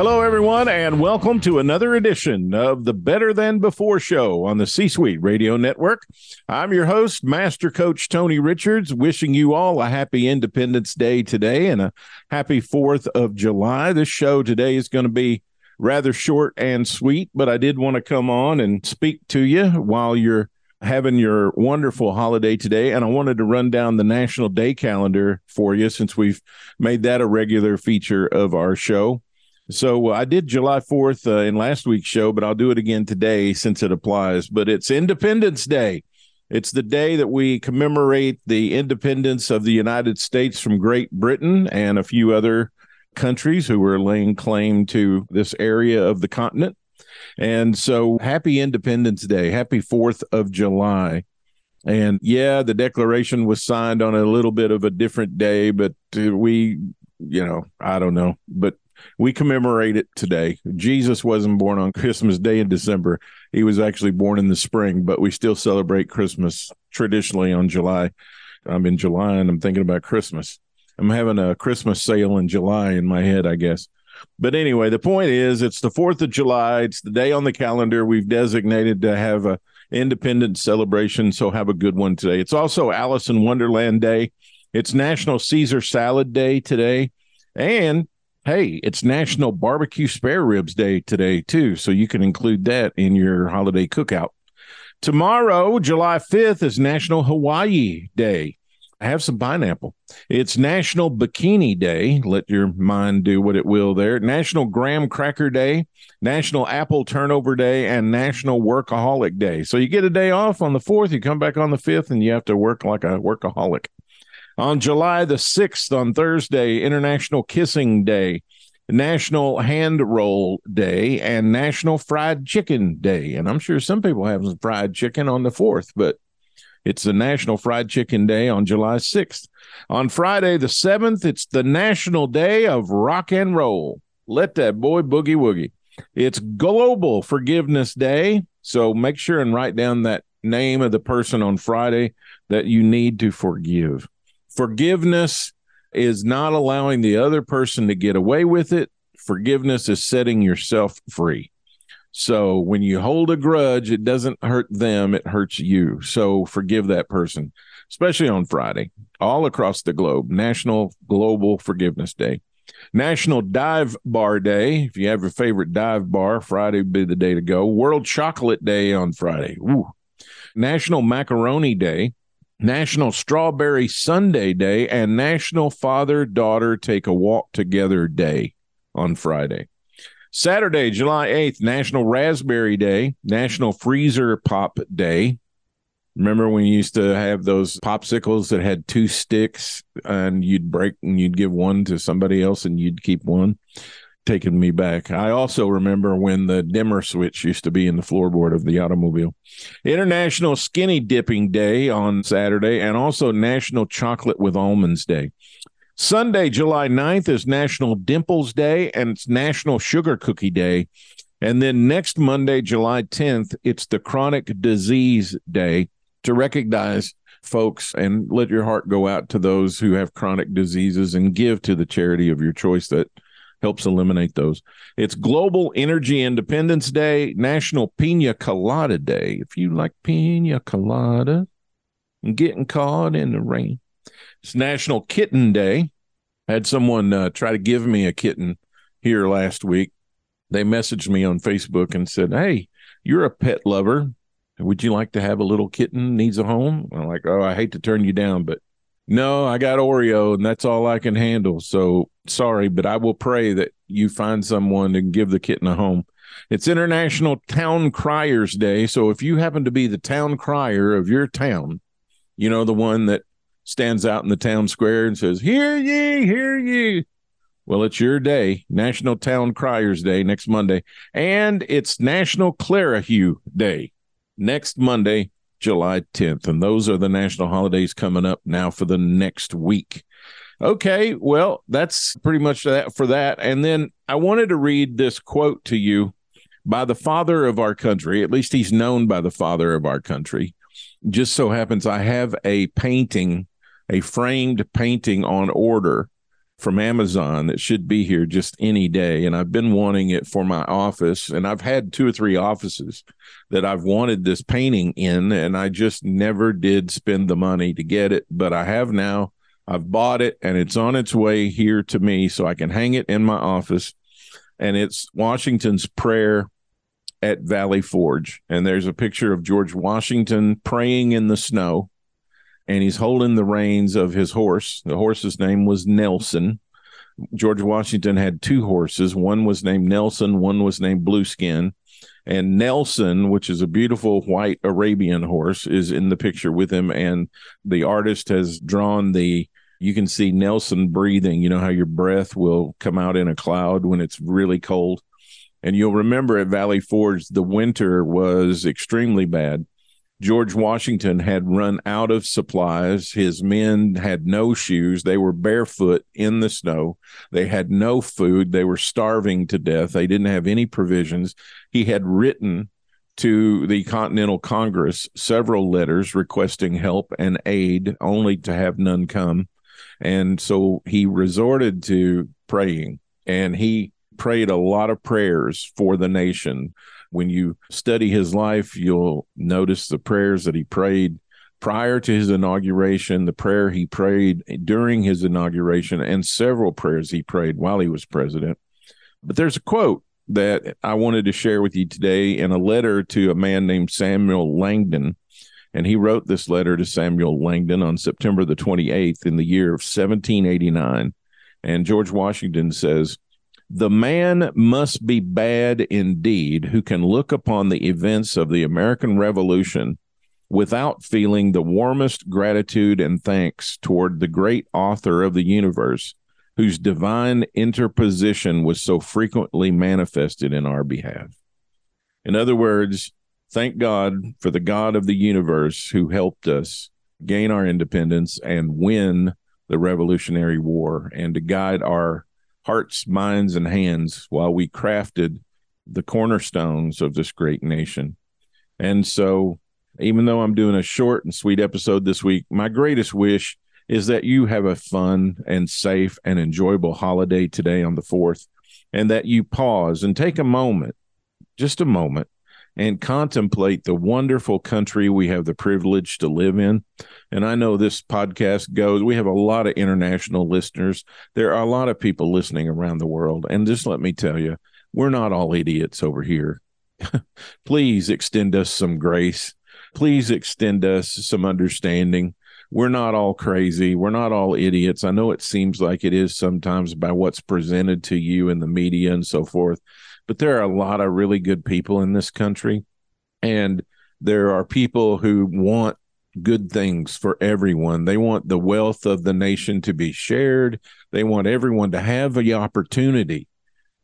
Hello, everyone, and welcome to another edition of the Better Than Before show on the C Suite Radio Network. I'm your host, Master Coach Tony Richards, wishing you all a happy Independence Day today and a happy 4th of July. This show today is going to be rather short and sweet, but I did want to come on and speak to you while you're having your wonderful holiday today. And I wanted to run down the National Day calendar for you since we've made that a regular feature of our show. So I did July 4th uh, in last week's show, but I'll do it again today since it applies. But it's Independence Day. It's the day that we commemorate the independence of the United States from Great Britain and a few other countries who were laying claim to this area of the continent. And so happy Independence Day. Happy 4th of July. And yeah, the Declaration was signed on a little bit of a different day, but uh, we, you know, I don't know. But we commemorate it today. Jesus wasn't born on Christmas Day in December. He was actually born in the spring, but we still celebrate Christmas traditionally on July. I'm in July and I'm thinking about Christmas. I'm having a Christmas sale in July in my head, I guess. But anyway, the point is it's the 4th of July. It's the day on the calendar we've designated to have a independence celebration. So have a good one today. It's also Alice in Wonderland Day. It's National Caesar Salad Day today. And Hey, it's National Barbecue Spare Ribs Day today, too. So you can include that in your holiday cookout. Tomorrow, July 5th, is National Hawaii Day. Have some pineapple. It's National Bikini Day. Let your mind do what it will there. National Graham Cracker Day, National Apple Turnover Day, and National Workaholic Day. So you get a day off on the 4th, you come back on the 5th, and you have to work like a workaholic. On July the 6th, on Thursday, International Kissing Day, National Hand Roll Day, and National Fried Chicken Day. And I'm sure some people have some fried chicken on the 4th, but it's the National Fried Chicken Day on July 6th. On Friday the 7th, it's the National Day of Rock and Roll. Let that boy boogie woogie. It's Global Forgiveness Day. So make sure and write down that name of the person on Friday that you need to forgive. Forgiveness is not allowing the other person to get away with it. Forgiveness is setting yourself free. So when you hold a grudge, it doesn't hurt them, it hurts you. So forgive that person, especially on Friday, all across the globe. National Global Forgiveness Day. National Dive Bar Day. If you have your favorite dive bar, Friday would be the day to go. World Chocolate Day on Friday. Ooh. National Macaroni Day. National Strawberry Sundae Day, and National Father Daughter Take a Walk Together Day on Friday. Saturday, July 8th, National Raspberry Day, National Freezer Pop Day. Remember when you used to have those popsicles that had two sticks and you'd break and you'd give one to somebody else and you'd keep one? Taken me back. I also remember when the dimmer switch used to be in the floorboard of the automobile. International Skinny Dipping Day on Saturday, and also National Chocolate with Almonds Day. Sunday, July 9th is National Dimples Day, and it's National Sugar Cookie Day. And then next Monday, July 10th, it's the Chronic Disease Day to recognize folks and let your heart go out to those who have chronic diseases and give to the charity of your choice that helps eliminate those. It's Global Energy Independence Day, National Pina Colada Day. If you like pina colada and getting caught in the rain, it's National Kitten Day. I had someone uh, try to give me a kitten here last week. They messaged me on Facebook and said, Hey, you're a pet lover. Would you like to have a little kitten needs a home? I'm like, Oh, I hate to turn you down, but no, I got Oreo and that's all I can handle. So sorry, but I will pray that you find someone and give the kitten a home. It's International Town Criers Day. So if you happen to be the town crier of your town, you know, the one that stands out in the town square and says, Hear ye, hear ye. Well, it's your day, National Town Criers Day next Monday, and it's National Clerihew Day next Monday, July 10th. And those are the national holidays coming up now for the next week. Okay, well, that's pretty much that for that. And then I wanted to read this quote to you by the father of our country. At least he's known by the father of our country. Just so happens I have a painting, a framed painting on order from Amazon that should be here just any day. And I've been wanting it for my office. And I've had two or three offices that I've wanted this painting in, and I just never did spend the money to get it. But I have now. I've bought it and it's on its way here to me so I can hang it in my office. And it's Washington's prayer at Valley Forge. And there's a picture of George Washington praying in the snow and he's holding the reins of his horse. The horse's name was Nelson. George Washington had two horses. One was named Nelson, one was named Blueskin. And Nelson, which is a beautiful white Arabian horse, is in the picture with him. And the artist has drawn the, you can see Nelson breathing. You know how your breath will come out in a cloud when it's really cold. And you'll remember at Valley Forge, the winter was extremely bad. George Washington had run out of supplies. His men had no shoes. They were barefoot in the snow. They had no food. They were starving to death. They didn't have any provisions. He had written to the Continental Congress several letters requesting help and aid, only to have none come. And so he resorted to praying and he prayed a lot of prayers for the nation when you study his life, you'll notice the prayers that he prayed prior to his inauguration, the prayer he prayed during his inauguration, and several prayers he prayed while he was president. But there's a quote that I wanted to share with you today in a letter to a man named Samuel Langdon. And he wrote this letter to Samuel Langdon on September the 28th in the year of 1789. And George Washington says, the man must be bad indeed who can look upon the events of the American Revolution without feeling the warmest gratitude and thanks toward the great author of the universe, whose divine interposition was so frequently manifested in our behalf. In other words, thank God for the God of the universe who helped us gain our independence and win the Revolutionary War and to guide our hearts, minds, and hands while we crafted the cornerstones of this great nation. And so, even though I'm doing a short and sweet episode this week, my greatest wish is that you have a fun and safe and enjoyable holiday today on the 4th, and that you pause and take a moment, just a moment, and contemplate the wonderful country we have the privilege to live in. And I know this podcast goes, we have a lot of international listeners. There are a lot of people listening around the world. And just let me tell you, we're not all idiots over here. Please extend us some grace. Please extend us some understanding. We're not all crazy. We're not all idiots. I know it seems like it is sometimes by what's presented to you in the media and so forth but there are a lot of really good people in this country. And there are people who want good things for everyone. They want the wealth of the nation to be shared. They want everyone to have the opportunity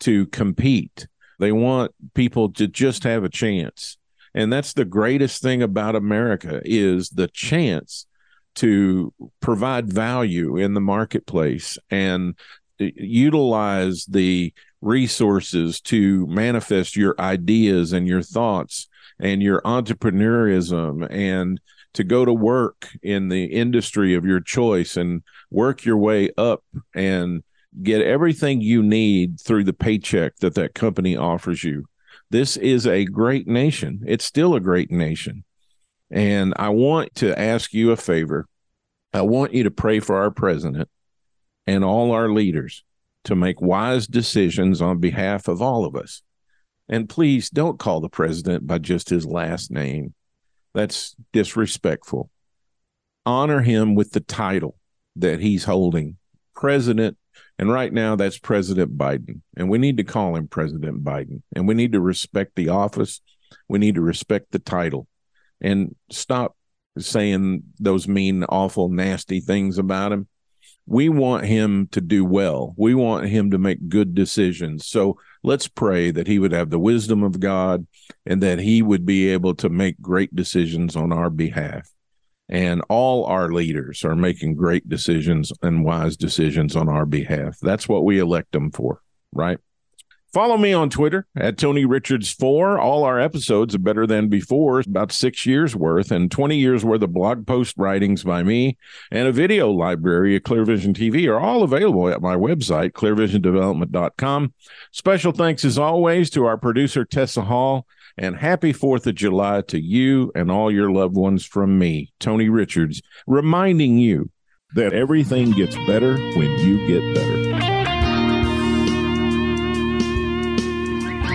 to compete. They want people to just have a chance. And that's the greatest thing about America is the chance to provide value in the marketplace and utilize the resources to manifest your ideas and your thoughts and your entrepreneurism and to go to work in the industry of your choice and work your way up and get everything you need through the paycheck that that company offers you. This is a great nation. It's still a great nation. And I want to ask you a favor. I want you to pray for our president and all our leaders to make wise decisions on behalf of all of us. And please don't call the president by just his last name. That's disrespectful. Honor him with the title that he's holding, President. And right now, that's President Biden. And we need to call him President Biden. And we need to respect the office. We need to respect the title and stop saying those mean, awful, nasty things about him we want him to do well. We want him to make good decisions. So let's pray that he would have the wisdom of God and that he would be able to make great decisions on our behalf. And all our leaders are making great decisions and wise decisions on our behalf. That's what we elect them for, right? Follow me on Twitter at Tony Richards 4. All our episodes are better than before, about six years worth, and 20 years worth of blog post writings by me and a video library at ClearVision TV are all available at my website, clearvisiondevelopment.com. Special thanks, as always, to our producer, Tessa Hall, and happy 4th of July to you and all your loved ones from me, Tony Richards, reminding you that everything gets better when you get better.